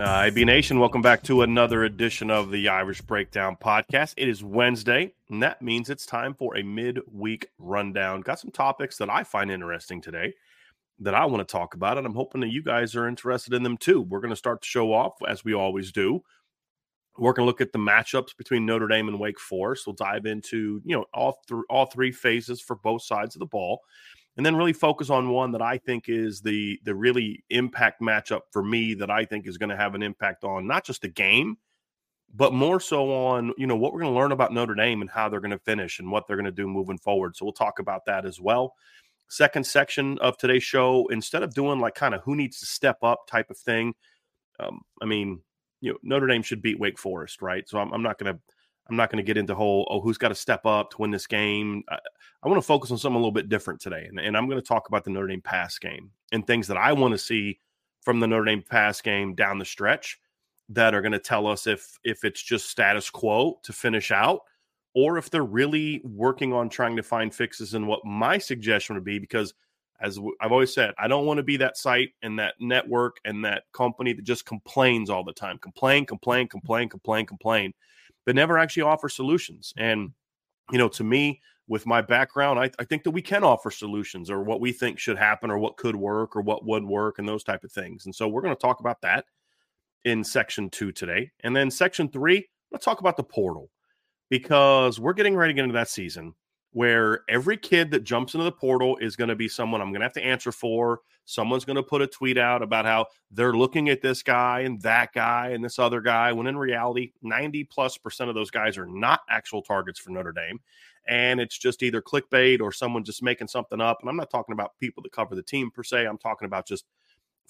Uh, IB Nation, welcome back to another edition of the Irish Breakdown podcast. It is Wednesday, and that means it's time for a midweek rundown. Got some topics that I find interesting today that I want to talk about, and I'm hoping that you guys are interested in them too. We're going to start the show off as we always do. We're going to look at the matchups between Notre Dame and Wake Forest. We'll dive into you know all th- all three phases for both sides of the ball and then really focus on one that I think is the the really impact matchup for me that I think is going to have an impact on not just the game, but more so on you know what we're going to learn about Notre Dame and how they're going to finish and what they're going to do moving forward. So we'll talk about that as well. Second section of today's show, instead of doing like kind of who needs to step up type of thing, um, I mean, you know, Notre Dame should beat Wake Forest, right? So I'm, I'm not going to I'm not going to get into whole oh who's got to step up to win this game. I, I want to focus on something a little bit different today, and, and I'm going to talk about the Notre Dame pass game and things that I want to see from the Notre Dame pass game down the stretch that are going to tell us if if it's just status quo to finish out or if they're really working on trying to find fixes and what my suggestion would be because as I've always said, I don't want to be that site and that network and that company that just complains all the time. Complain, complain, complain, complain, complain but never actually offer solutions. And, you know, to me, with my background, I, I, think that we can offer solutions or what we think should happen or what could work or what would work and those type of things. And so we're going to talk about that in section two today. And then section three, let's talk about the portal because we're getting ready to get into that season where every kid that jumps into the portal is going to be someone I'm going to have to answer for. Someone's going to put a tweet out about how they're looking at this guy and that guy and this other guy, when in reality, 90 plus percent of those guys are not actual targets for Notre Dame. And it's just either clickbait or someone just making something up. And I'm not talking about people that cover the team per se, I'm talking about just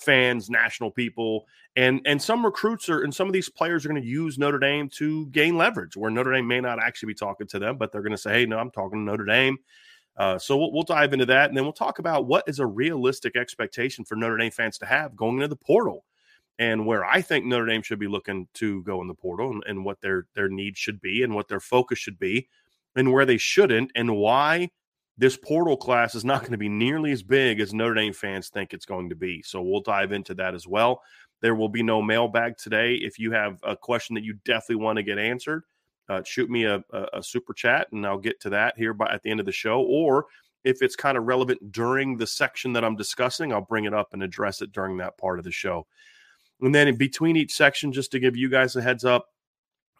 fans, national people, and and some recruits are and some of these players are going to use Notre Dame to gain leverage, where Notre Dame may not actually be talking to them, but they're going to say, "Hey, no, I'm talking to Notre Dame." Uh, so we'll, we'll dive into that, and then we'll talk about what is a realistic expectation for Notre Dame fans to have going into the portal, and where I think Notre Dame should be looking to go in the portal, and, and what their their needs should be, and what their focus should be, and where they shouldn't, and why this portal class is not going to be nearly as big as Notre Dame fans think it's going to be. So we'll dive into that as well. There will be no mailbag today. If you have a question that you definitely want to get answered, uh, shoot me a, a, a, super chat and I'll get to that here by at the end of the show. Or if it's kind of relevant during the section that I'm discussing, I'll bring it up and address it during that part of the show. And then in between each section, just to give you guys a heads up,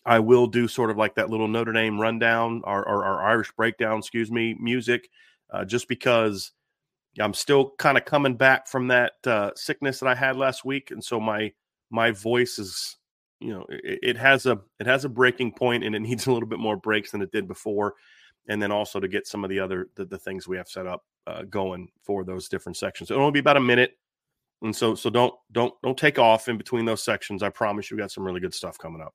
I will do sort of like that little Notre Dame rundown or, or, or Irish breakdown, excuse me, music, uh, just because I'm still kind of coming back from that uh, sickness that I had last week, and so my my voice is, you know, it, it, has a it has a breaking point, and it needs a little bit more breaks than it did before, and then also to get some of the other the, the things we have set up uh, going for those different sections. It'll only be about a minute, and so so don't don't don't take off in between those sections. I promise you, we got some really good stuff coming up.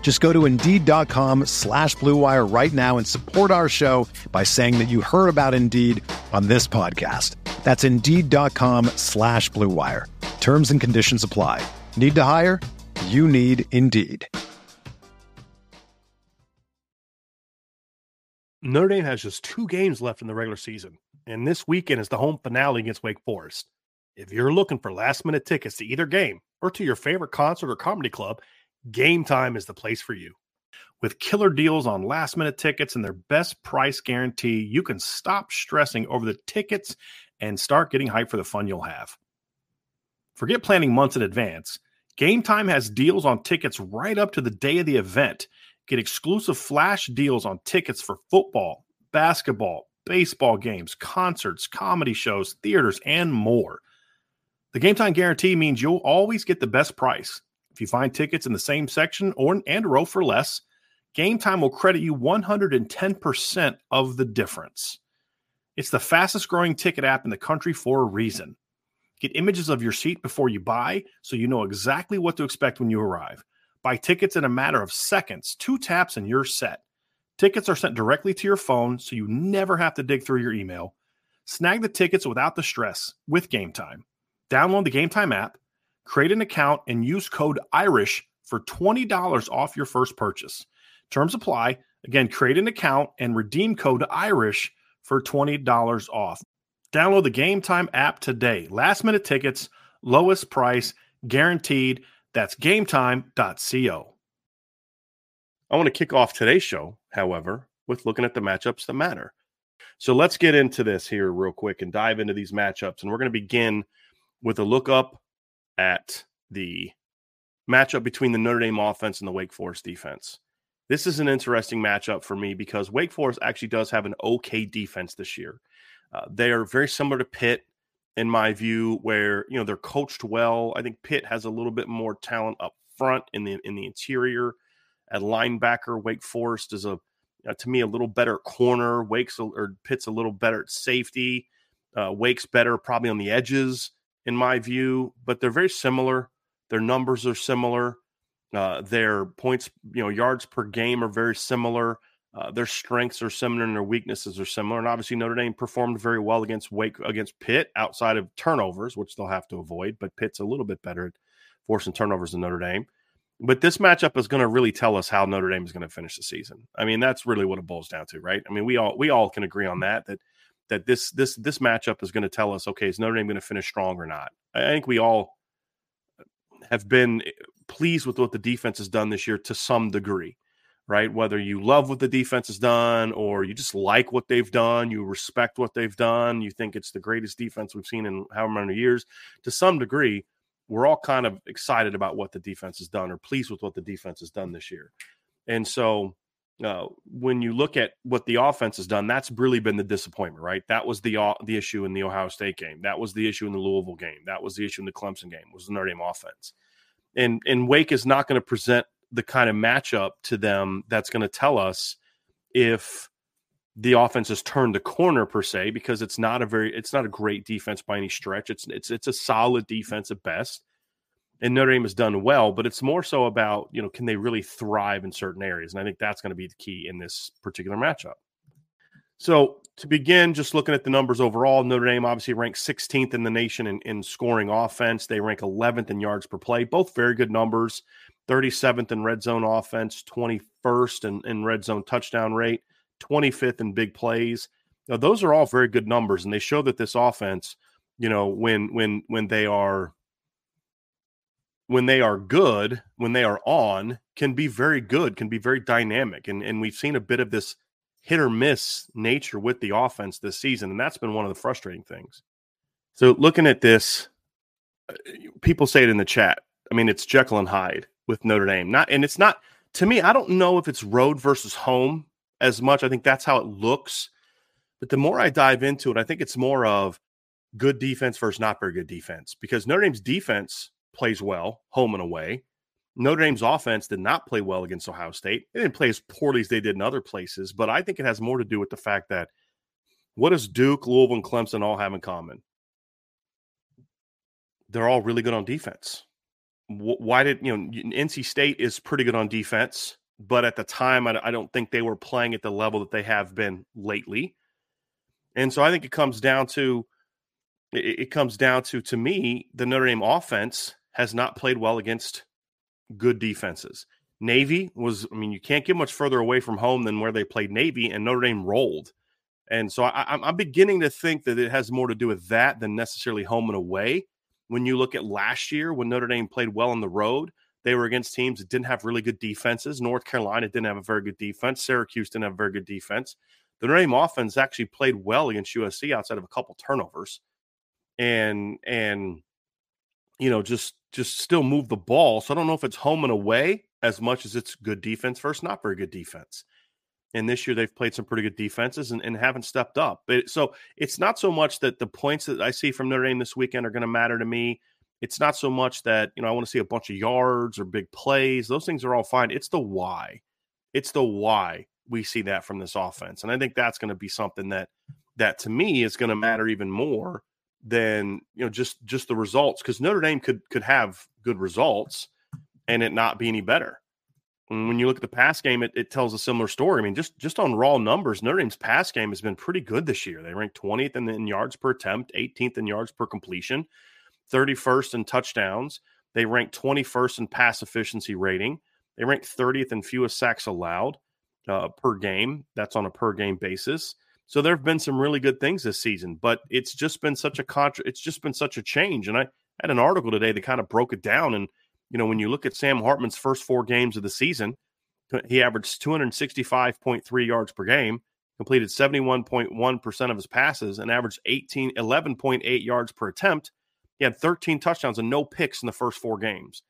Just go to Indeed.com slash BlueWire right now and support our show by saying that you heard about Indeed on this podcast. That's Indeed.com slash BlueWire. Terms and conditions apply. Need to hire? You need Indeed. Notre Dame has just two games left in the regular season, and this weekend is the home finale against Wake Forest. If you're looking for last minute tickets to either game or to your favorite concert or comedy club, Game Time is the place for you. With killer deals on last minute tickets and their best price guarantee, you can stop stressing over the tickets and start getting hyped for the fun you'll have. Forget planning months in advance. Game Time has deals on tickets right up to the day of the event. Get exclusive flash deals on tickets for football, basketball, baseball games, concerts, comedy shows, theaters, and more. The Game Time guarantee means you'll always get the best price. If you find tickets in the same section or and row for less, Game Time will credit you 110% of the difference. It's the fastest growing ticket app in the country for a reason. Get images of your seat before you buy so you know exactly what to expect when you arrive. Buy tickets in a matter of seconds, two taps, and you're set. Tickets are sent directly to your phone so you never have to dig through your email. Snag the tickets without the stress with Game Time. Download the Game Time app, create an account, and use code IRISH for $20 off your first purchase. Terms apply. Again, create an account and redeem code IRISH for $20 off. Download the Game Time app today. Last minute tickets, lowest price, guaranteed. That's gametime.co. I want to kick off today's show, however, with looking at the matchups that matter. So let's get into this here real quick and dive into these matchups. And we're going to begin with a look up at the matchup between the Notre Dame offense and the Wake Forest defense. This is an interesting matchup for me because Wake Forest actually does have an okay defense this year. Uh, they are very similar to Pitt in my view, where you know they're coached well. I think Pitt has a little bit more talent up front in the in the interior. At linebacker, Wake Forest is a uh, to me a little better corner. Wake's a, or Pitt's a little better at safety. Uh, Wake's better probably on the edges in my view, but they're very similar. Their numbers are similar. Uh, their points, you know, yards per game are very similar. Uh, their strengths are similar and their weaknesses are similar. And obviously, Notre Dame performed very well against Wake against Pitt outside of turnovers, which they'll have to avoid. But Pitt's a little bit better at forcing turnovers than Notre Dame. But this matchup is going to really tell us how Notre Dame is going to finish the season. I mean, that's really what it boils down to, right? I mean, we all we all can agree on that that that this this this matchup is going to tell us, okay, is Notre Dame going to finish strong or not? I think we all have been eh, pleased with what the defense has done this year to some degree right? Whether you love what the defense has done or you just like what they've done, you respect what they've done, you think it's the greatest defense we've seen in however many years, to some degree, we're all kind of excited about what the defense has done or pleased with what the defense has done this year. And so uh, when you look at what the offense has done, that's really been the disappointment, right? That was the uh, the issue in the Ohio State game. That was the issue in the Louisville game. That was the issue in the Clemson game. Was the Notre Dame offense, and and Wake is not going to present the kind of matchup to them that's going to tell us if the offense has turned the corner per se because it's not a very it's not a great defense by any stretch. It's it's it's a solid defense at best. And Notre Dame has done well, but it's more so about, you know, can they really thrive in certain areas? And I think that's going to be the key in this particular matchup. So to begin, just looking at the numbers overall, Notre Dame obviously ranks 16th in the nation in, in scoring offense. They rank 11th in yards per play, both very good numbers. 37th in red zone offense, 21st in, in red zone touchdown rate, 25th in big plays. Now, those are all very good numbers, and they show that this offense, you know, when when when they are when they are good, when they are on, can be very good, can be very dynamic. And and we've seen a bit of this hit or miss nature with the offense this season, and that's been one of the frustrating things. So looking at this, uh, people say it in the chat. I mean, it's Jekyll and Hyde with Notre Dame. Not and it's not to me, I don't know if it's road versus home as much. I think that's how it looks. But the more I dive into it, I think it's more of good defense versus not very good defense because Notre Dame's defense plays well home and away. Notre Dame's offense did not play well against Ohio State. They didn't play as poorly as they did in other places, but I think it has more to do with the fact that what does Duke, Louisville, and Clemson all have in common? They're all really good on defense. Why did you know NC State is pretty good on defense, but at the time I don't think they were playing at the level that they have been lately. And so I think it comes down to it, comes down to to me the Notre Dame offense has not played well against good defenses. Navy was, I mean, you can't get much further away from home than where they played Navy, and Notre Dame rolled. And so I, I'm beginning to think that it has more to do with that than necessarily home and away. When you look at last year, when Notre Dame played well on the road, they were against teams that didn't have really good defenses. North Carolina didn't have a very good defense. Syracuse didn't have a very good defense. The Notre Dame offense actually played well against USC outside of a couple turnovers and and you know just just still move the ball. So I don't know if it's home and away as much as it's good defense versus not very good defense. And this year they've played some pretty good defenses and, and haven't stepped up. But so it's not so much that the points that I see from Notre Dame this weekend are going to matter to me. It's not so much that you know I want to see a bunch of yards or big plays. Those things are all fine. It's the why. It's the why we see that from this offense, and I think that's going to be something that that to me is going to matter even more than you know just just the results because Notre Dame could could have good results and it not be any better. And when you look at the pass game, it, it tells a similar story. I mean, just just on raw numbers, Notre Dame's pass game has been pretty good this year. They ranked 20th in, in yards per attempt, 18th in yards per completion, 31st in touchdowns. They ranked 21st in pass efficiency rating. They ranked 30th in fewest sacks allowed uh, per game. That's on a per game basis. So there have been some really good things this season, but it's just been such a contra- it's just been such a change. And I had an article today that kind of broke it down. And you know, when you look at Sam Hartman's first four games of the season, uh, he averaged 265.3 yards per game, completed 71.1% of his passes, and averaged 18 11.8 yards per attempt. He had 13 touchdowns and no picks in the first four games.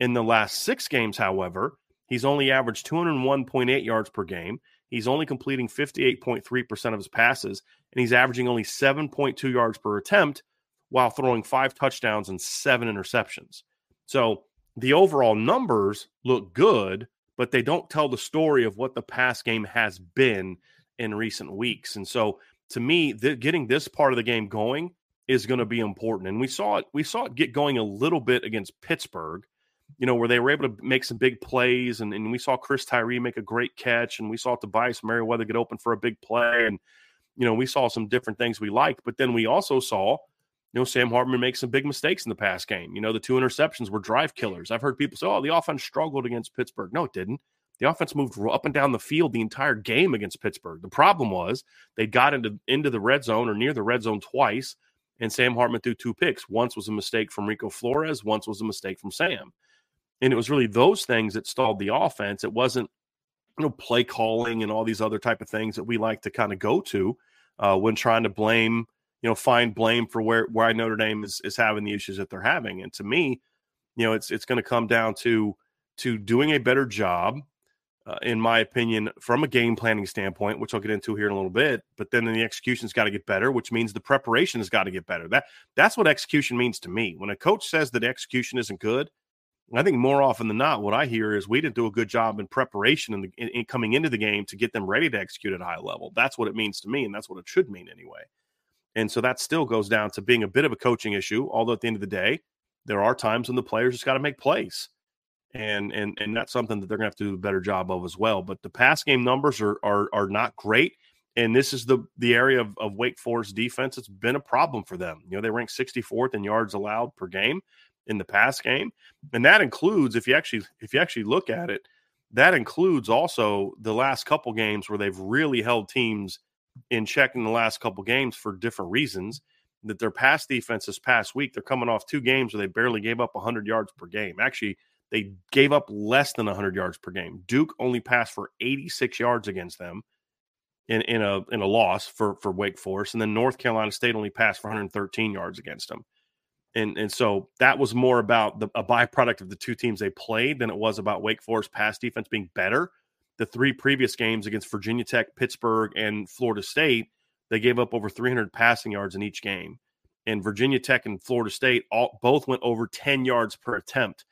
In the last six games, however, he's only averaged 201.8 yards per game. He's only completing 58.3% of his passes, and he's averaging only 7.2 yards per attempt while throwing five touchdowns and seven interceptions. So the overall numbers look good, but they don't tell the story of what the pass game has been in recent weeks. And so to me, getting this part of the game going is going to be important. And we saw it, we saw it get going a little bit against Pittsburgh you know, where they were able to make some big plays. And, and we saw Chris Tyree make a great catch, and we saw Tobias Merriweather get open for a big play. And, you know, we saw some different things we liked. But then we also saw, you know, Sam Hartman make some big mistakes in the past game. You know, the two interceptions were drive killers. I've heard people say, oh, the offense struggled against Pittsburgh. No, it didn't. The offense moved up and down the field the entire game against Pittsburgh. The problem was they got into into the red zone or near the red zone twice, and Sam Hartman threw two picks. Once was a mistake from Rico Flores. Once was a mistake from Sam. And it was really those things that stalled the offense. It wasn't, you know, play calling and all these other type of things that we like to kind of go to uh, when trying to blame, you know, find blame for where where Notre Dame is is having the issues that they're having. And to me, you know, it's it's going to come down to to doing a better job, uh, in my opinion, from a game planning standpoint, which I'll get into here in a little bit. But then the execution's got to get better, which means the preparation has got to get better. That that's what execution means to me. When a coach says that execution isn't good, I think more often than not, what I hear is we didn't do a good job in preparation and in, in, coming into the game to get them ready to execute at a high level. That's what it means to me, and that's what it should mean anyway. And so that still goes down to being a bit of a coaching issue. Although at the end of the day, there are times when the players just got to make plays, and and and that's something that they're going to have to do a better job of as well. But the pass game numbers are are are not great, and this is the the area of, of Wake Forest defense. It's been a problem for them. You know, they rank 64th in yards allowed per game in the pass game, and that includes if you actually if you actually look at it, that includes also the last couple games where they've really held teams in check in the last couple games for different reasons. that their pass defense this past week, they're coming off two games where they barely gave up 100 yards per game. Actually, they gave up less than 100 yards per game. Duke only passed for 86 yards against them in, in a in a loss for for Wake Forest, and then North Carolina State only passed for 113 yards against them. And and so that was more about the, a byproduct of the two teams they played than it was about Wake Forest pass defense being better. The three previous games against Virginia Tech, Pittsburgh, and Florida State, they gave up over 300 passing yards in each game. And Virginia Tech and Florida State all both went over 10 yards per attempt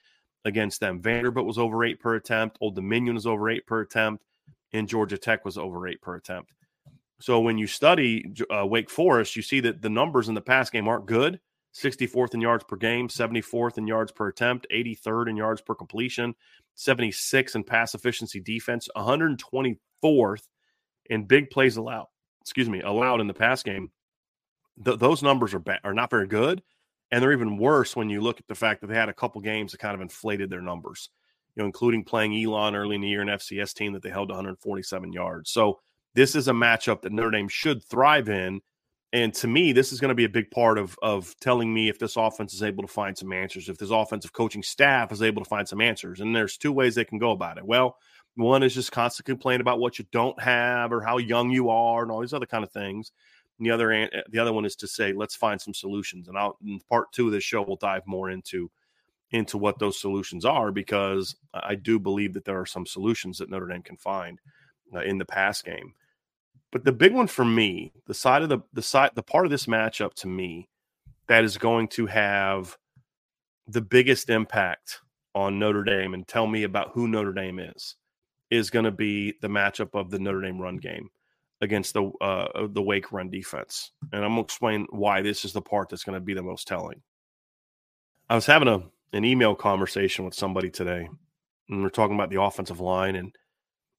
against them. Vanderbilt was over eight per attempt. Old Dominion was over eight per attempt, and Georgia Tech was over eight per attempt. So when you study uh, Wake Forest, you see that the numbers in the pass game aren't good. 64th in yards per game, 74th in yards per attempt, 83rd in yards per completion, 76 in pass efficiency defense, 124th in big plays allowed. Excuse me, allowed in the pass game. Th- those numbers are ba- are not very good. And they're even worse when you look at the fact that they had a couple games that kind of inflated their numbers, you know, including playing Elon early in the year, an FCS team that they held 147 yards. So this is a matchup that Notre Dame should thrive in. And to me, this is going to be a big part of of telling me if this offense is able to find some answers, if this offensive coaching staff is able to find some answers. And there's two ways they can go about it. Well, one is just constantly complain about what you don't have or how young you are and all these other kind of things. And the other eh, the other one is to say let's find some solutions. And I'll in part two of this show we'll dive more into into what those solutions are because I do believe that there are some solutions that Notre Dame can find uh, in the pass game. But the big one for me, the side of the the side the part of this matchup to me that is going to have the biggest impact on Notre Dame and tell me about who Notre Dame is is going to be the matchup of the Notre Dame run game against the uh, the Wake run defense. And I'm going to explain why this is the part that's going to be the most telling. I was having a an email conversation with somebody today, and we're talking about the offensive line, and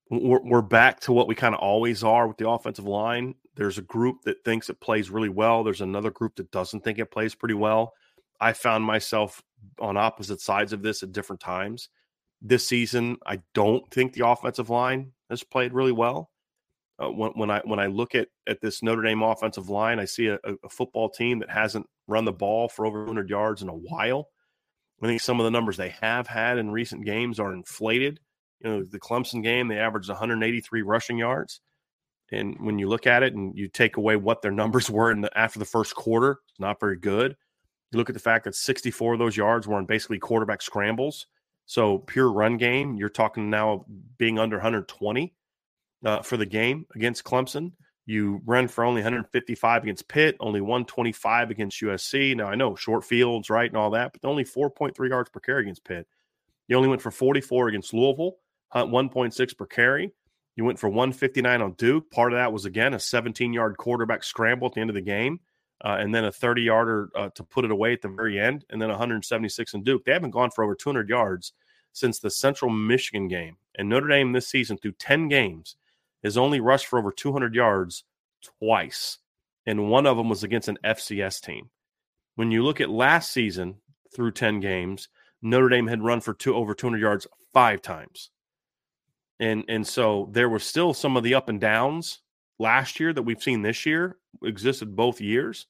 we're, we're back to what we kind of always are with the offensive line. There's a group that thinks it plays really well. There's another group that doesn't think it plays pretty well. I found myself on opposite sides of this at different times. This season, I don't think the offensive line has played really well. Uh, when, when, I when I look at at this Notre Dame offensive line, I see a, a, football team that hasn't run the ball for over 100 yards in a while. I think some of the numbers they have had in recent games are inflated. You know, the Clemson game they averaged 183 rushing yards, and when you look at it and you take away what their numbers were in the, after the first quarter, it's not very good. You look at the fact that 64 of those yards were in basically quarterback scrambles. So pure run game, you're talking now being under 120 uh, for the game against Clemson. You run for only 155 against Pitt, only 125 against USC. Now I know short fields, right, and all that, but only 4.3 yards per carry against Pitt. You only went for 44 against Louisville, 1.6 per carry. You went for 159 on Duke. Part of that was again a 17 yard quarterback scramble at the end of the game, uh, and then a 30 yarder uh, to put it away at the very end, and then 176 in Duke. They haven't gone for over 200 yards since the Central Michigan game. And Notre Dame this season, through 10 games, has only rushed for over 200 yards twice, and one of them was against an FCS team. When you look at last season through 10 games, Notre Dame had run for two over 200 yards five times. And and so there were still some of the up and downs last year that we've seen this year existed both years.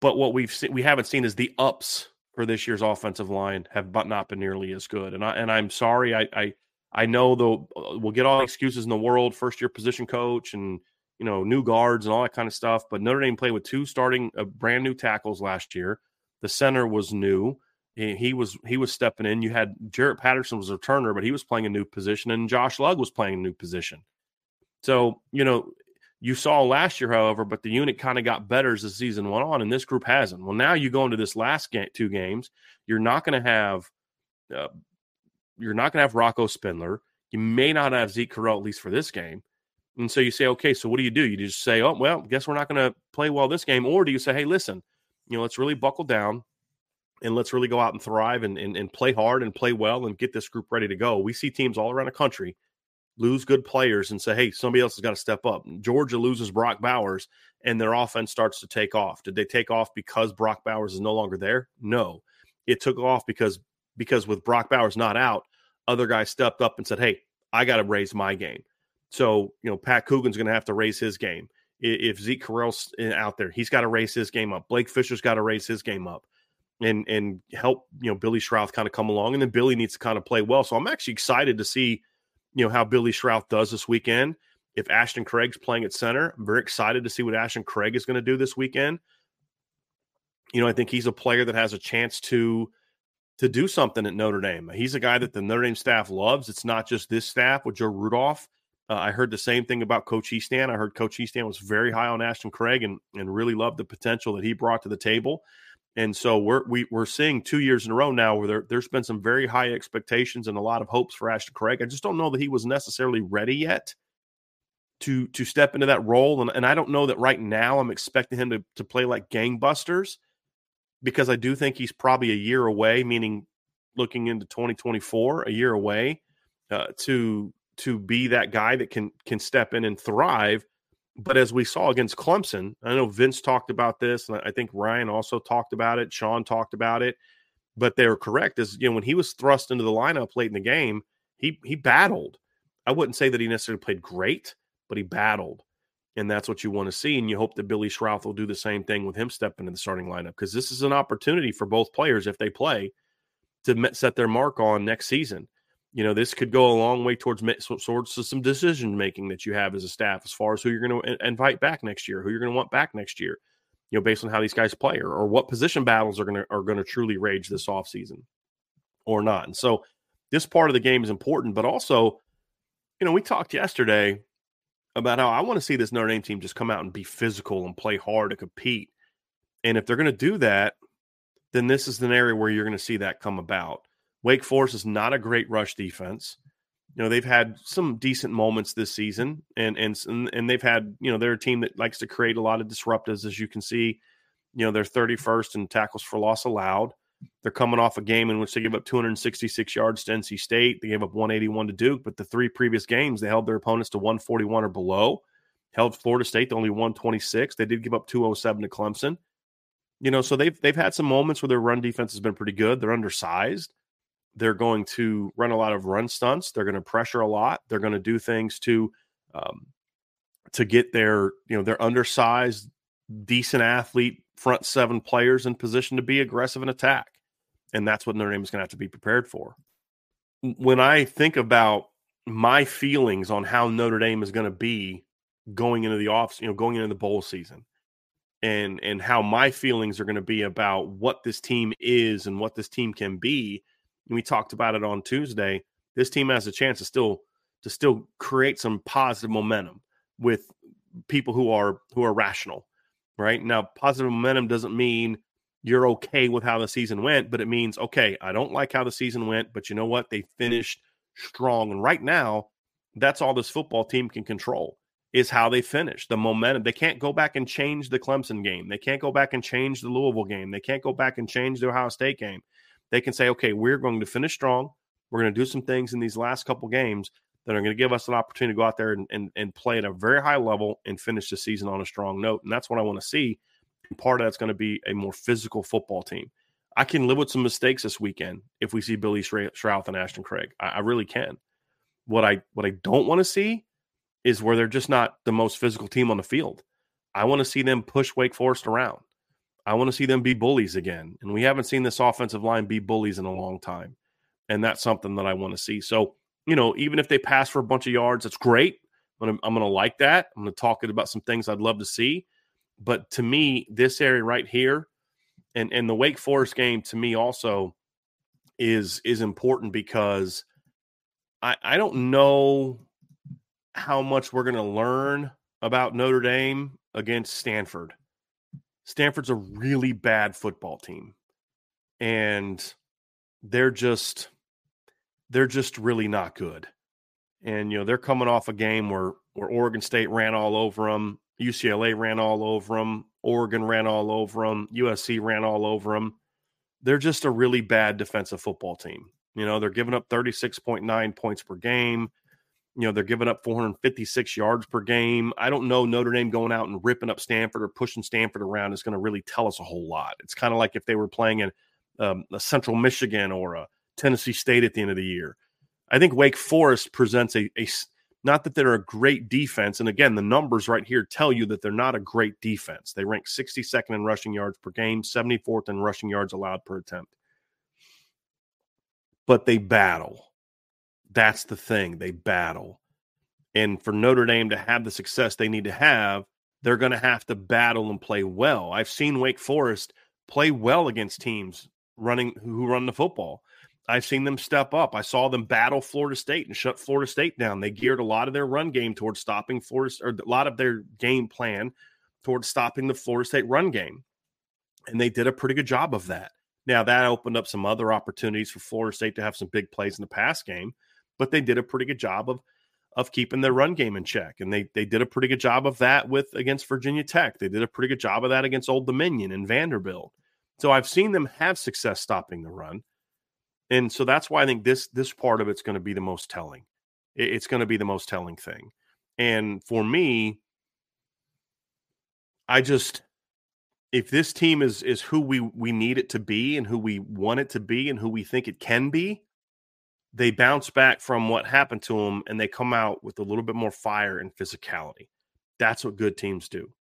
But what we've seen, we haven't seen is the ups for this year's offensive line have but not been nearly as good. And I and I'm sorry, I I I know though we'll get all the excuses in the world, first year position coach and you know new guards and all that kind of stuff. But Notre Dame played with two starting uh, brand new tackles last year. The center was new. He, he was he was stepping in. You had Jarrett Patterson was a returner, but he was playing a new position, and Josh Lugg was playing a new position. So you know you saw last year, however, but the unit kind of got better as the season went on, and this group hasn't. Well, now you go into this last game, two games, you're not going to have uh, you're not going to have Rocco Spindler. You may not have Zeke Correll, at least for this game. And so you say, okay, so what do you do? You just say, oh, well, guess we're not going to play well this game. Or do you say, hey, listen, you know, let's really buckle down and let's really go out and thrive and, and, and play hard and play well and get this group ready to go. We see teams all around the country lose good players and say, hey, somebody else has got to step up. Georgia loses Brock Bowers and their offense starts to take off. Did they take off because Brock Bowers is no longer there? No. It took off because because with Brock Bowers not out, other guys stepped up and said, "Hey, I got to raise my game." So you know, Pat Coogan's going to have to raise his game. if Zeke Correll's eh, out there, he's got to raise his game up. Blake Fisher's got to raise his game up and and help you know Billy Schrauth kind of come along, and then Billy needs to kind of play well. So I'm actually excited to see you know how Billy Schrauth does this weekend. If Ashton Craig's playing at center, I'm very excited to see what Ashton Craig is going to do this weekend. You know, I think he's a player that has a chance to to do something at Notre Dame. He's a guy that the Notre Dame staff loves. It's not just this staff with Joe Rudolph. Uh, I heard the same thing about Coach Hiestand. I heard Coach Hiestand was very high on Ashton Craig and and really loved the potential that he brought to the table. And so we're we, are we are seeing two years in a row now where there, there's been some very high expectations and a lot of hopes for Ashton Craig. I just don't know that he was necessarily ready yet to to step into that role. And, and I don't know that right now I'm expecting him to, to play like gangbusters because I do think he's probably a year away, meaning looking into 2024, a year away uh, to to be that guy that can can step in and thrive. But as we saw against Clemson, I know Vince talked about this, and I think Ryan also talked about it. Sean talked about it, but they were correct. As you know, when he was thrust into the lineup late in the game, he he battled. I wouldn't say that he necessarily played great, but he battled, and that's what you want to see. And you hope that Billy Schrauth will do the same thing with him stepping into the starting lineup because this is an opportunity for both players if they play to set their mark on next season you know, this could go a long way towards of some decision making that you have as a staff as far as who you're going to invite back next year, who you're going to want back next year, you know, based on how these guys play or, or what position battles are going to are going to truly rage this offseason or not. And so this part of the game is important, but also, you know, we talked yesterday about how I want to see this Notre Dame team just come out and be physical and play hard and compete. And if they're going to do that, then this is an area where you're going to see that come about. Wake Forest is not a great rush defense. You know, they've had some decent moments this season, and and and they've had you know they're a team that likes to create a lot of disruptives, as you can see. You know, they're 31st in tackles for loss allowed. They're coming off a game in which they gave up 266 yards to NC State. They gave up 181 to Duke, but the three previous games they held their opponents to 141 or below. Held Florida State to only 126. They did give up 207 to Clemson. You know, so they've they've had some moments where their run defense has been pretty good. They're undersized. They're going to run a lot of run stunts. They're going to pressure a lot. They're going to do things to um, to get their you know their undersized, decent athlete front seven players in position to be aggressive and attack, and that's what Notre Dame is going to have to be prepared for. When I think about my feelings on how Notre Dame is going to be going into the off, you know, going into the bowl season, and and how my feelings are going to be about what this team is and what this team can be and we talked about it on Tuesday, this team has a chance to still to still create some positive momentum with people who are who are rational. Right now, positive momentum doesn't mean you're okay with how the season went, but it means okay, I don't like how the season went, but you know what? They finished strong, and right now, that's all this football team can control is how they finish the momentum. They can't go back and change the Clemson game. They can't go back and change the Louisville game. They can't go back and change the Ohio State game they can say, okay, we're going to finish strong. We're going to do some things in these last couple games that are going to give us an opportunity to go out there and, and, and play at a very high level and finish the season on a strong note. And that's what I want to see. And part of that's going to be a more physical football team. I can live with some mistakes this weekend if we see Billy Schrauth and Ashton Craig. I, I really can. What I what I don't want to see is where they're just not the most physical team on the field. I want to see them push Wake Forest around. I want to see them be bullies again. And we haven't seen this offensive line be bullies in a long time. And that's something that I want to see. So, you know, even if they pass for a bunch of yards, that's great. I'm going to, I'm going to like that. I'm going to talk about some things I'd love to see. But to me, this area right here and, and the Wake Forest game to me also is is important because I, I don't know how much we're going to learn about Notre Dame against Stanford. Stanford's a really bad football team. And they're just they're just really not good. And you know, they're coming off a game where where Oregon State ran all over them, UCLA ran all over them, Oregon ran all over them, USC ran all over them. They're just a really bad defensive football team. You know, they're giving up 36.9 points per game you know, they're giving up 456 yards per game. I don't know Notre Dame going out and ripping up Stanford or pushing Stanford around is going to really tell us a whole lot. It's kind of like if they were playing in um, a Central Michigan or a Tennessee State at the end of the year. I think Wake Forest presents a, a Not that they're a great defense. And again, the numbers right here tell you that they're not a great defense. They rank 62nd in rushing yards per game, 74th in rushing yards allowed per attempt. But they battle. That's the thing. They battle. And for Notre Dame to have the success they need to have, they're going to have to battle and play well. I've seen Wake Forest play well against teams running who run the football. I've seen them step up. I saw them battle Florida State and shut Florida State down. They geared a lot of their run game towards stopping Florida, or a lot of their game plan towards stopping the Florida State run game. And they did a pretty good job of that. Now, that opened up some other opportunities for Florida State to have some big plays in the pass game, but they did a pretty good job of of keeping their run game in check. And they they did a pretty good job of that with against Virginia Tech. They did a pretty good job of that against Old Dominion and Vanderbilt. So I've seen them have success stopping the run. And so that's why I think this this part of it's going to be the most telling. It's going to be the most telling thing. And for me, I just if this team is is who we we need it to be and who we want it to be and who we think it can be, they bounce back from what happened to them and they come out with a little bit more fire and physicality. That's what good teams do.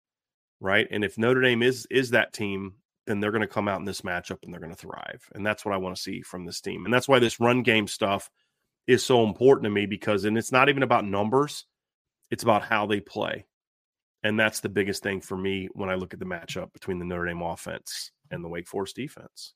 Right? And if Notre Dame is is that team, then they're going to come out in this matchup and they're going to thrive. And that's what I want to see from this team. And that's why this run game stuff is so important to me because and it's not even about numbers, it's about how they play. And that's the biggest thing for me when I look at the matchup between the Notre Dame offense and the Wake Forest defense.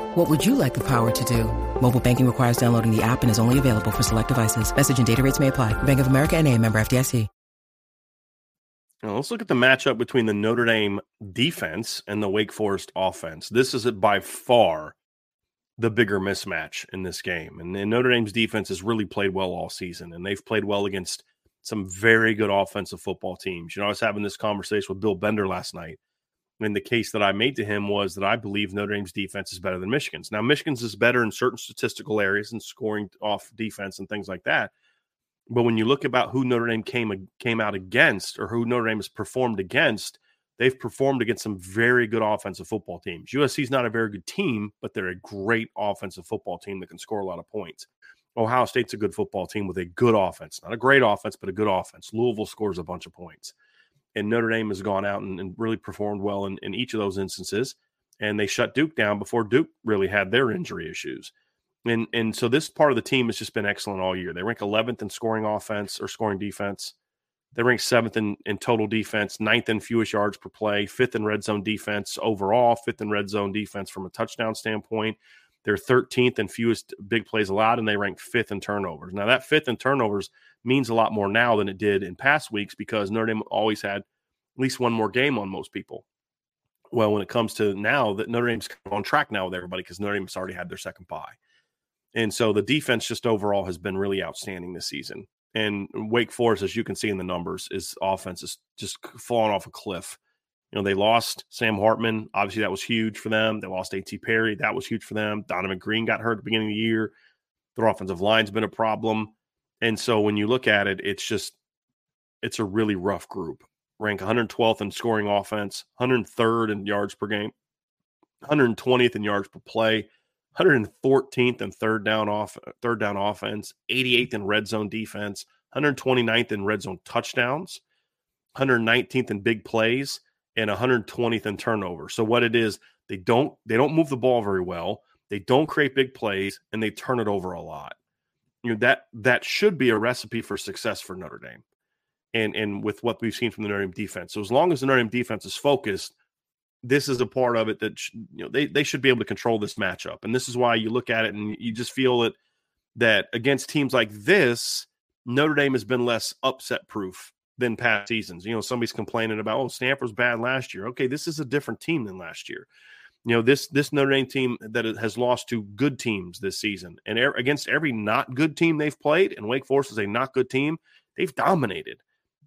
What would you like the power to do? Mobile banking requires downloading the app and is only available for select devices. Message and data rates may apply. Bank of America and a member FDIC. Now let's look at the matchup between the Notre Dame defense and the Wake Forest offense. This is by far the bigger mismatch in this game. And, and Notre Dame's defense has really played well all season, and they've played well against some very good offensive football teams. You know, I was having this conversation with Bill Bender last night. And the case that I made to him was that I believe Notre Dame's defense is better than Michigan's. Now, Michigan's is better in certain statistical areas and scoring off defense and things like that. But when you look about who Notre Dame came came out against or who Notre Dame has performed against, they've performed against some very good offensive football teams. USC is not a very good team, but they're a great offensive football team that can score a lot of points. Ohio State's a good football team with a good offense, not a great offense, but a good offense. Louisville scores a bunch of points. And Notre Dame has gone out and, and really performed well in, in each of those instances. And they shut Duke down before Duke really had their injury issues. And and so this part of the team has just been excellent all year. They rank 11th in scoring offense or scoring defense. They rank seventh in, in total defense, ninth in fewest yards per play, fifth in red zone defense overall, fifth in red zone defense from a touchdown standpoint. They're 13th in fewest big plays allowed, and they rank fifth in turnovers. Now, that fifth in turnovers means a lot more now than it did in past weeks because Notre Dame always had at least one more game on most people. Well, when it comes to now, that Notre Dame's on track now with everybody because Notre Dame's already had their second bye. And so the defense just overall has been really outstanding this season. And Wake Forest, as you can see in the numbers, is offense is just falling off a cliff. You know, they lost Sam Hartman. Obviously, that was huge for them. They lost A.T. Perry. That was huge for them. Donavon Greene got hurt at the beginning of the year. Their offensive line's been a problem. And so when you look at it, it's just it's a really rough group. Rank 112th in scoring offense, 103rd in yards per game, 120th in yards per play, 114th in third down off third down offense, 88th in red zone defense, 129th in red zone touchdowns, 119th in big plays, and 120th in turnover. So what it is, they don't they don't move the ball very well. They don't create big plays and they turn it over a lot. You know that that should be a recipe for success for Notre Dame. And and with what we've seen from the Notre Dame defense. So as long as the Notre Dame defense is focused, this is a part of it that you know they they should be able to control this matchup. And this is why you look at it and you just feel it that against teams like this, Notre Dame has been less upset proof than past seasons. You know, somebody's complaining about, oh, Stanford's bad last year. Okay, this is a different team than last year. You know, this this Notre Dame team that has lost to good teams this season, and er- against every not good team they've played, and Wake Forest is a not good team, they've dominated.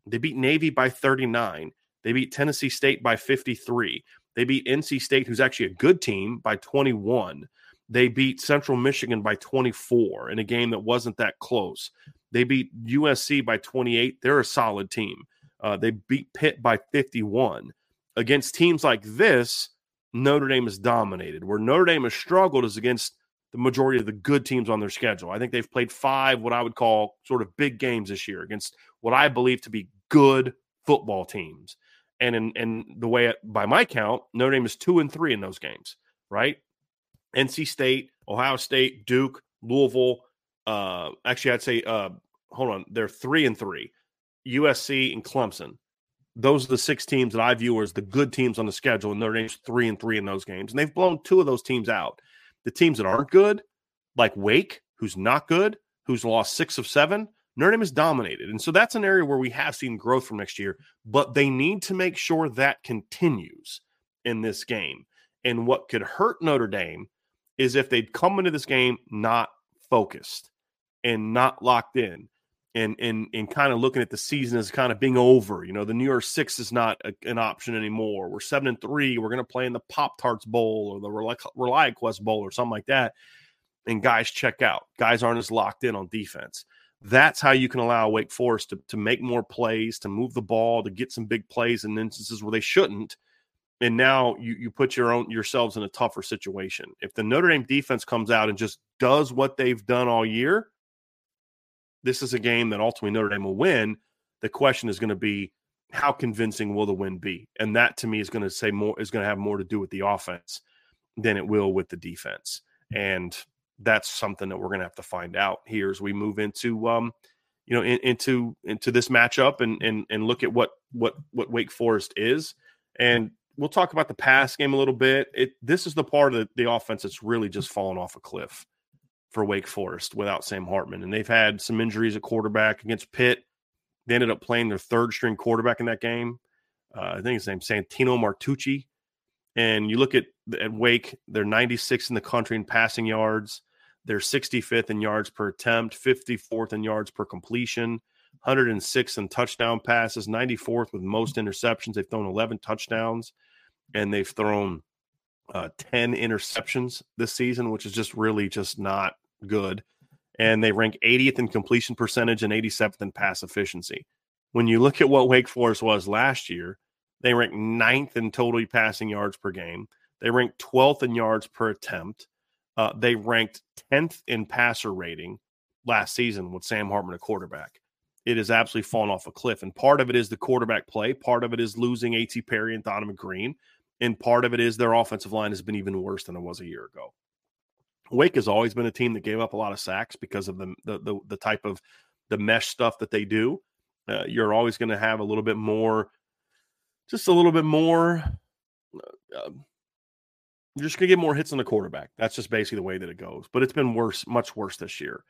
They beat Navy by 39. They beat Tennessee State by 53. They beat NC State, who's actually a good team, by 21. They beat Central Michigan by 24 in a game that wasn't that close. They beat USC by 28. They're a solid team. Uh, they beat Pitt by 51. Against teams like this, Notre Dame is dominated. Where Notre Dame has struggled is against the majority of the good teams on their schedule. I think they've played five, what I would call sort of big games this year against what I believe to be good football teams. And in, in the way, by my count, Notre Dame is two and three in those games, right? NC State, Ohio State, Duke, Louisville. Uh, actually, I'd say uh, hold on, they're three and three. USC and Clemson. Those are the six teams that I view as the good teams on the schedule, and Notre Dame's three and three in those games. And they've blown two of those teams out. The teams that aren't good, like Wake, who's not good, who's lost six of seven, Notre Dame is dominated. And so that's an area where we have seen growth from next year, but they need to make sure that continues in this game. And what could hurt Notre Dame is if they'd come into this game not focused and not locked in and and and kind of looking at the season as kind of being over. You know, the New Year's Six is not a, an option anymore. We're seven and three. We're going to play in the Pop Tarts Bowl or the ReliaQuest Bowl or something like that. And guys check out. Guys aren't as locked in on defense. That's how you can allow Wake Forest to, to make more plays, to move the ball, to get some big plays in instances where they shouldn't. And now you you put your own yourselves in a tougher situation. If the Notre Dame defense comes out and just does what they've done all year, this is a game that ultimately Notre Dame will win. The question is going to be how convincing will the win be? And that to me is going to say more is going to have more to do with the offense than it will with the defense. And that's something that we're going to have to find out here as we move into um you know in, into into this matchup and and and look at what what what Wake Forest is and we'll talk about the pass game a little bit. It this is the part of the, the offense that's really just fallen off a cliff for Wake Forest without Sam Hartman. And they've had some injuries at quarterback against Pitt. They ended up playing their third string quarterback in that game. Uh, I think his name's Santino Martucci. And you look at, at Wake, they're 96th in the country in passing yards. They're 65th in yards per attempt, 54th in yards per completion, 106 in touchdown passes, 94th with most interceptions. They've thrown 11 touchdowns, and they've thrown uh, 10 interceptions this season, which is just really just not good. And they rank 80th in completion percentage and 87th in pass efficiency. When you look at what Wake Forest was last year, they ranked ninth in total passing yards per game. They ranked 12th in yards per attempt. Uh, they ranked 10th in passer rating last season with Sam Hartman, a quarterback. It has absolutely fallen off a cliff. And part of it is the quarterback play. Part of it is losing A.T. Perry and Donavon Greene. And part of it is their offensive line has been even worse than it was a year ago. Wake has always been a team that gave up a lot of sacks because of the the the, the type of the mesh stuff that they do. Uh, you're always going to have a little bit more, just a little bit more. Uh, um, you're just going to get more hits on the quarterback. That's just basically the way that it goes. But it's been worse, much worse this year,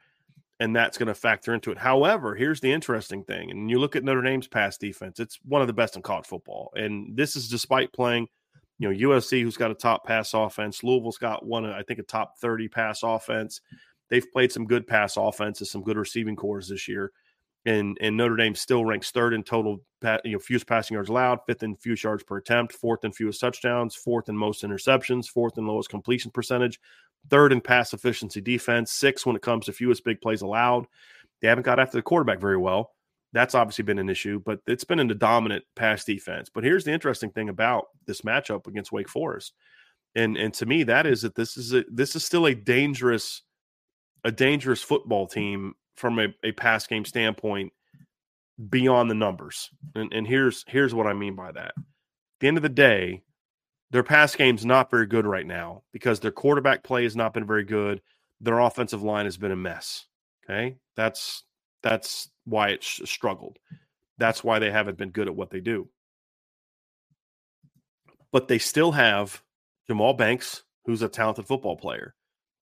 and that's going to factor into it. However, here's the interesting thing, and you look at Notre Dame's pass defense; it's one of the best in college football, and this is despite playing you know, USC, who's got a top pass offense, Louisville's got one, I think, a top 30 pass offense. They've played some good pass offenses, some good receiving corps this year. And, and Notre Dame still ranks third in total, you know, fewest passing yards allowed, fifth in fewest yards per attempt, fourth in fewest touchdowns, fourth in most interceptions, fourth in lowest completion percentage, third in pass efficiency defense, sixth when it comes to fewest big plays allowed. They haven't got after the quarterback very well. That's obviously been an issue, but it's been in the dominant pass defense. But here's the interesting thing about this matchup against Wake Forest, and and to me that is that this is a, this is still a dangerous a dangerous football team from a, a pass game standpoint beyond the numbers. And, and here's here's what I mean by that. At the end of the day, their pass game's not very good right now because their quarterback play has not been very good. Their offensive line has been a mess. Okay, that's that's why it's struggled. That's why they haven't been good at what they do. But they still have Jahmal Banks, who's a talented football player.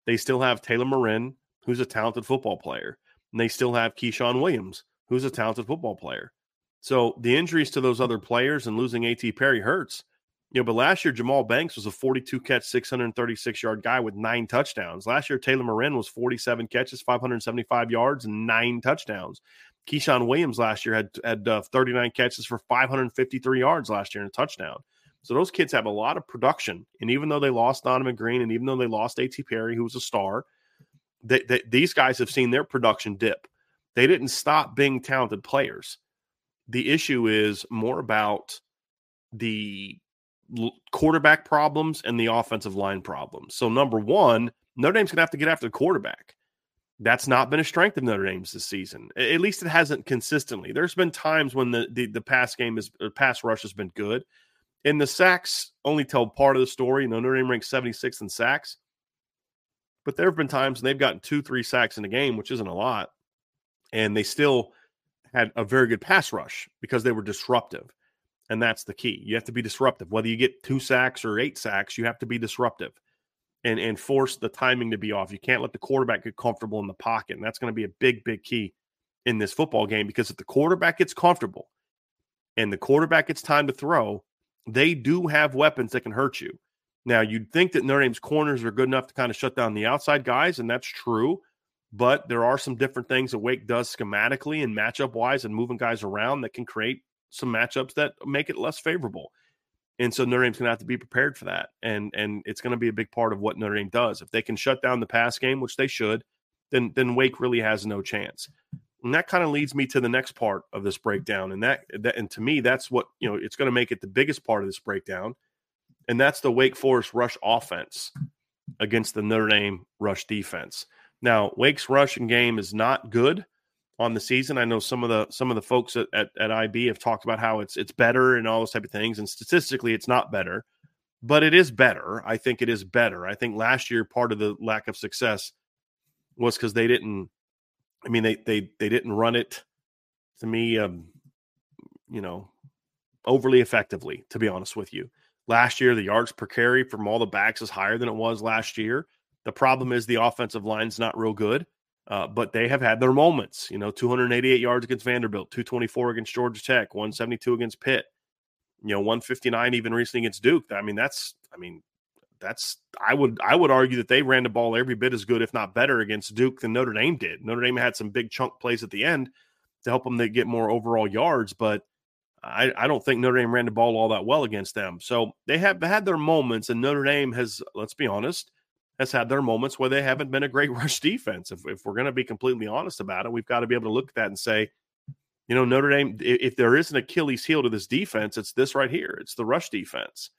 They still have Taylor Morin, who's a talented football player. And they still have Ke'Shawn Williams, who's a talented football player. So the injuries to those other players and losing A.T. Perry hurts. You know, but last year Jahmal Banks was a 42 catch, 636 yard guy with nine touchdowns. Last year Taylor Morin was 47 catches, 575 yards, and nine touchdowns. Ke'Shawn Williams last year had had uh, 39 catches for 553 yards last year and a touchdown. So those kids have a lot of production. And even though they lost Donavon Greene and even though they lost A.T. Perry, who was a star, they, they, these guys have seen their production dip. They didn't stop being talented players. The issue is more about the quarterback problems and the offensive line problems. So, number one, Notre Dame's to have to get after the quarterback. That's not been a strength of Notre Dame's this season. At least it hasn't consistently. There's been times when the the, the pass game is uh, pass rush has been good, and the sacks only tell part of the story. You Notre Dame ranks 76th in sacks, but there have been times when they've gotten two, three sacks in a game, which isn't a lot, and they still had a very good pass rush because they were disruptive. And that's the key. You have to be disruptive. Whether you get two sacks or eight sacks, you have to be disruptive and, and force the timing to be off. You can't let the quarterback get comfortable in the pocket. And that's going to be a big, big key in this football game because if the quarterback gets comfortable and the quarterback gets time to throw, they do have weapons that can hurt you. Now, you'd think that Notre Dame's corners are good enough to kind of shut down the outside guys, and that's true. But there are some different things that Wake does schematically and matchup wise and moving guys around that can create some matchups that make it less favorable. And so Notre Dame's going to have to be prepared for that. And and it's going to be a big part of what Notre Dame does. If they can shut down the pass game, which they should, then then Wake really has no chance. And that kind of leads me to the next part of this breakdown. And that, that and to me, that's what you know, it's going to make it the biggest part of this breakdown. And that's the Wake Forest rush offense against the Notre Dame rush defense. Now, Wake's rushing game is not good on the season. I know some of the some of the folks at, at, at IB have talked about how it's it's better and all those type of things. And statistically, it's not better, but it is better. I think it is better. I think last year part of the lack of success was because they didn't. I mean, they they they didn't run it to me. Um, you know, overly effectively. To be honest with you, last year the yards per carry from all the backs is higher than it was last year. The problem is the offensive line's not real good. Uh, but they have had their moments. You know, 288 yards against Vanderbilt, 224 against Georgia Tech, 172 against Pitt. You know, 159 even recently against Duke. I mean, that's I mean, that's I would I would argue that they ran the ball every bit as good, if not better, against Duke than Notre Dame did. Notre Dame had some big chunk plays at the end to help them to get more overall yards, but I, I don't think Notre Dame ran the ball all that well against them. So they have had their moments, and Notre Dame has, let's be honest, has had their moments where they haven't been a great rush defense. If, if we're going to be completely honest about it, we've got to be able to look at that and say, you know, Notre Dame, if there is an Achilles heel to this defense, it's this right here. It's the rush defense.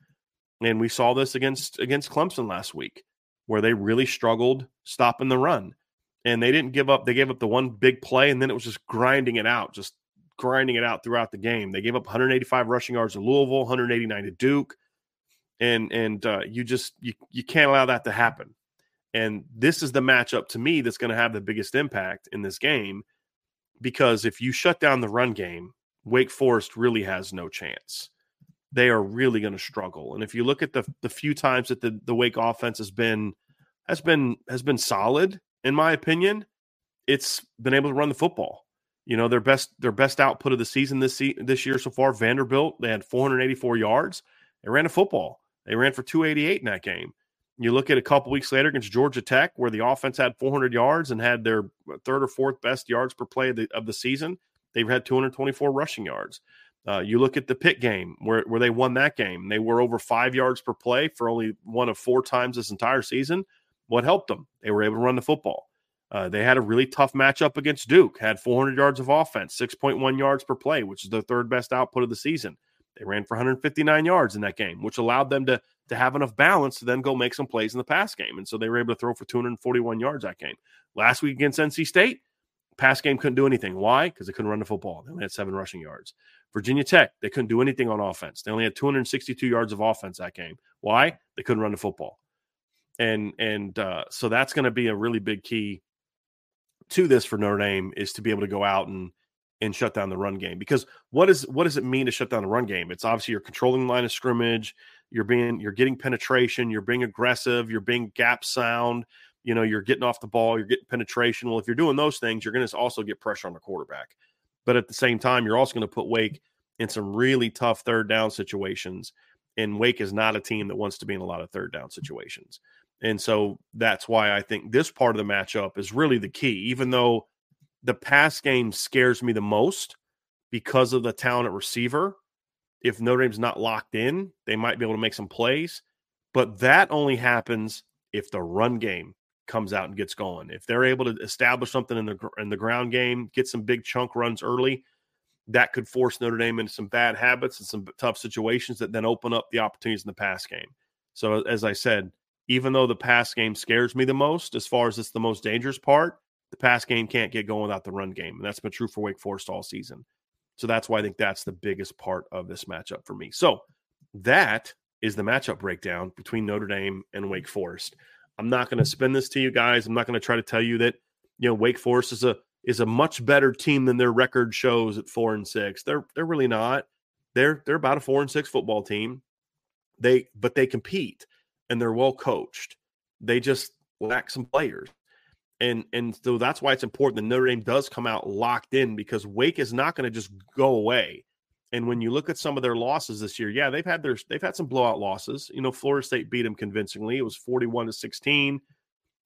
And we saw this against against Clemson last week, where they really struggled stopping the run. And they didn't give up. They gave up the one big play, and then it was just grinding it out, just grinding it out throughout the game. They gave up 185 rushing yards to Louisville, 189 to Duke and and uh, you just you you can't allow that to happen. And this is the matchup to me that's going to have the biggest impact in this game because if you shut down the run game, Wake Forest really has no chance. They are really going to struggle. And if you look at the the few times that the the Wake offense has been has been has been solid in my opinion, it's been able to run the football. You know, their best their best output of the season this se- this year so far, Vanderbilt, they had 484 yards. They ran a football. They ran for 288 in that game. You look at a couple weeks later against Georgia Tech, where the offense had 400 yards and had their third or fourth best yards per play of the, of the season. They've had 224 rushing yards. Uh, you look at the Pitt game where, where they won that game. They were over five yards per play for only one of four times this entire season. What helped them? They were able to run the football. Uh, they had a really tough matchup against Duke, had 400 yards of offense, 6.1 yards per play, which is their third best output of the season. They ran for 159 yards in that game, which allowed them to, to have enough balance to then go make some plays in the pass game. And so they were able to throw for 241 yards that game. Last week against NC State, pass game couldn't do anything. Why? Because they couldn't run the football. They only had seven rushing yards. Virginia Tech, they couldn't do anything on offense. They only had 262 yards of offense that game. Why? They couldn't run the football. And and uh, so that's going to be a really big key to this for Notre Dame is to be able to go out and and shut down the run game. Because what is what does it mean to shut down the run game? It's obviously you're controlling the line of scrimmage, you're being you're getting penetration, you're being aggressive, you're being gap sound, you know, you're getting off the ball, you're getting penetration. Well, if you're doing those things, you're going to also get pressure on the quarterback. But at the same time, you're also going to put Wake in some really tough third down situations. And Wake is not a team that wants to be in a lot of third down situations. And so that's why I think this part of the matchup is really the key, even though the pass game scares me the most because of the talent receiver. If Notre Dame's not locked in, they might be able to make some plays. But that only happens if the run game comes out and gets going. If they're able to establish something in the in the ground game, get some big chunk runs early, that could force Notre Dame into some bad habits and some tough situations that then open up the opportunities in the pass game. So as I said, even though the pass game scares me the most, as far as it's the most dangerous part, the pass game can't get going without the run game. And that's been true for Wake Forest all season. So that's why I think that's the biggest part of this matchup for me. So that is the matchup breakdown between Notre Dame and Wake Forest. I'm not going to spin this to you guys. I'm not going to try to tell you that, you know, Wake Forest is a is a much better team than their record shows at four and six. They're they're really not. They're they're about a four and six football team. They but they compete and they're well coached. They just lack some players. And and so that's why it's important that Notre Dame does come out locked in because Wake is not going to just go away. And when you look at some of their losses this year, yeah, they've had their they've had some blowout losses. You know, Florida State beat them convincingly. It was 41 to 16,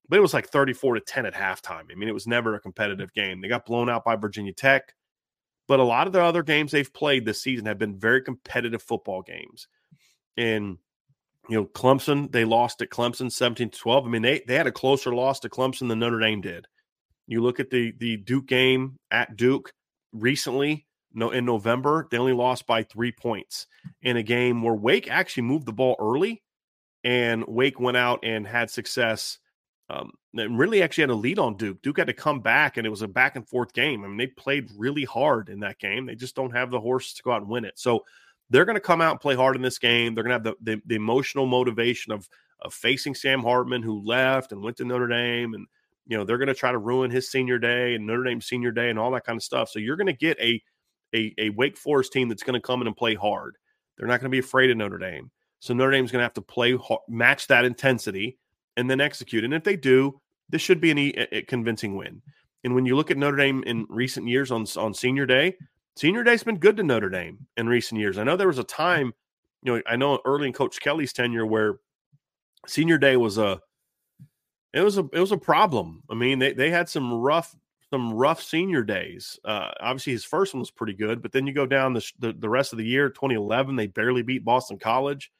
but it was like 34 to 10 at halftime. I mean, it was never a competitive game. They got blown out by Virginia Tech. But a lot of the other games they've played this season have been very competitive football games. And you know, Clemson, they lost at Clemson 17 to 12. I mean, they, they had a closer loss to Clemson than Notre Dame did. You look at the the Duke game at Duke recently, no in November, they only lost by three points in a game where Wake actually moved the ball early and Wake went out and had success. Um, and really actually had a lead on Duke. Duke had to come back, and it was a back and forth game. I mean, they played really hard in that game. They just don't have the horse to go out and win it. So they're going to come out and play hard in this game. They're going to have the, the, the emotional motivation of of facing Sam Hartman, who left and went to Notre Dame, and you know they're going to try to ruin his senior day and Notre Dame senior day and all that kind of stuff. So you're going to get a a, a Wake Forest team that's going to come in and play hard. They're not going to be afraid of Notre Dame. So Notre Dame's going to have to play match that intensity and then execute. And if they do, this should be an, a, a convincing win. And when you look at Notre Dame in recent years on on senior day, Senior Day's been good to Notre Dame in recent years. I know there was a time, you know, I know early in Coach Kelly's tenure where Senior Day was a it was a it was a problem. I mean, they they had some rough some rough senior days. Uh, obviously, his first one was pretty good, but then you go down the, the, the rest of the year. 2011, they barely beat Boston College.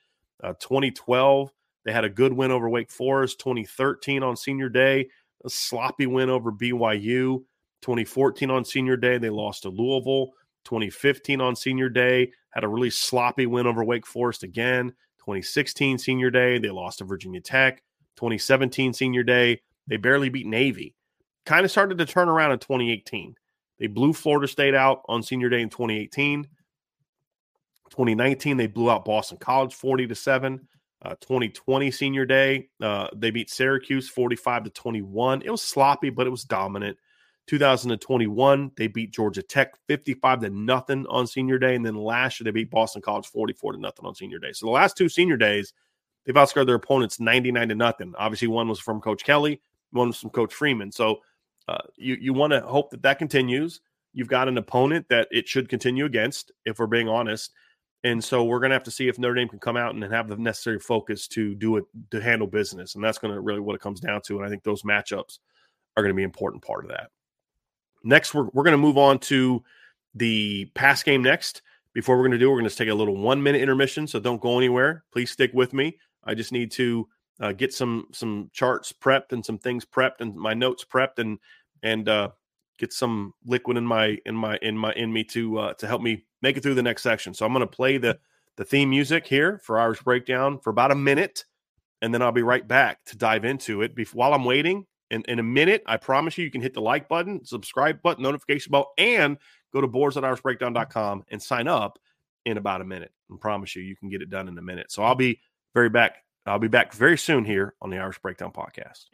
Uh, 2012, they had a good win over Wake Forest. 2013 on senior day, a sloppy win over BYU. 2014 on senior day, they lost to Louisville. 2015 on senior day, had a really sloppy win over Wake Forest again. 2016 senior day, they lost to Virginia Tech. 2017 senior day, they barely beat Navy. Kind of started to turn around in 2018. They blew Florida State out on senior day in 2018. 2019, they blew out Boston College 40 to 7. Uh, 2020 senior day, uh, they beat Syracuse 45 to 21. It was sloppy, but it was dominant. 2021, they beat Georgia Tech 55 to nothing on senior day. And then last year, they beat Boston College 44 to nothing on senior day. So the last two senior days, they've outscored their opponents 99 to nothing. Obviously, one was from Coach Kelly, one was from Coach Freeman. So uh, you, you want to hope that that continues. You've got an opponent that it should continue against, if we're being honest. And so we're going to have to see if Notre Dame can come out and have the necessary focus to do it, to handle business. And that's going to really what it comes down to. And I think those matchups are going to be an important part of that. Next, we're, we're going to move on to the pass game next. Before we're going to do, we're going to take a little one minute intermission. So don't go anywhere. Please stick with me. I just need to uh, get some some charts prepped and some things prepped and my notes prepped and and uh, get some liquid in my in my in my in me to uh, to help me make it through the next section. So I'm going to play the the theme music here for Irish Breakdown for about a minute, and then I'll be right back to dive into it. Before, while I'm waiting, in, in a minute, I promise you, you can hit the like button, subscribe button, notification bell, and go to boards.irishbreakdown.com and sign up in about a minute. I promise you, you can get it done in a minute. So I'll be very back. I'll be back very soon here on the Irish Breakdown podcast.